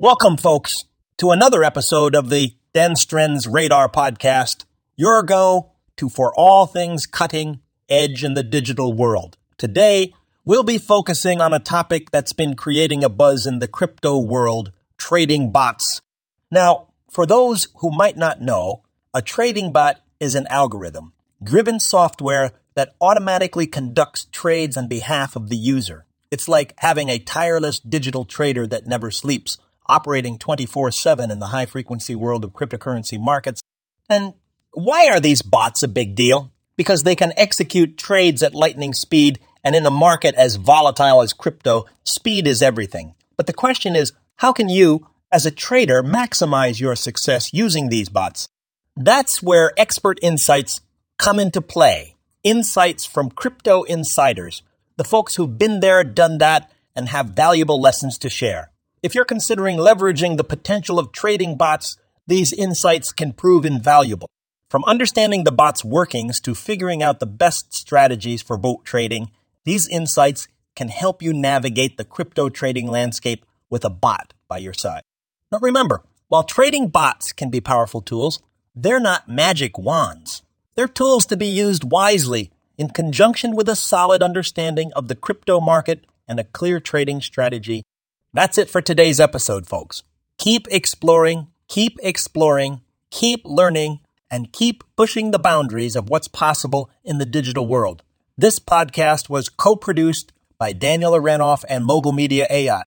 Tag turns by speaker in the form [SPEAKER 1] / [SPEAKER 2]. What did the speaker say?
[SPEAKER 1] Welcome, folks, to another episode of the Dan Stren's Radar Podcast, your go to for all things cutting edge in the digital world. Today, we'll be focusing on a topic that's been creating a buzz in the crypto world trading bots. Now, for those who might not know, a trading bot is an algorithm driven software that automatically conducts trades on behalf of the user. It's like having a tireless digital trader that never sleeps operating 24 7 in the high frequency world of cryptocurrency markets. And why are these bots a big deal? Because they can execute trades at lightning speed, and in a market as volatile as crypto, speed is everything. But the question is, how can you, as a trader, maximize your success using these bots? That's where expert insights come into play. Insights from crypto insiders, the folks who've been there, done that, and have valuable lessons to share. If you're considering leveraging the potential of trading bots, these insights can prove invaluable. From understanding the bot's workings to figuring out the best strategies for bot trading, these insights can help you navigate the crypto trading landscape with a bot by your side. Now remember, while trading bots can be powerful tools, they're not magic wands. They're tools to be used wisely in conjunction with a solid understanding of the crypto market and a clear trading strategy that's it for today's episode, folks. Keep exploring, keep exploring, keep learning, and keep pushing the boundaries of what's possible in the digital world. This podcast was co produced by Daniel Aranoff and Mogul Media AI.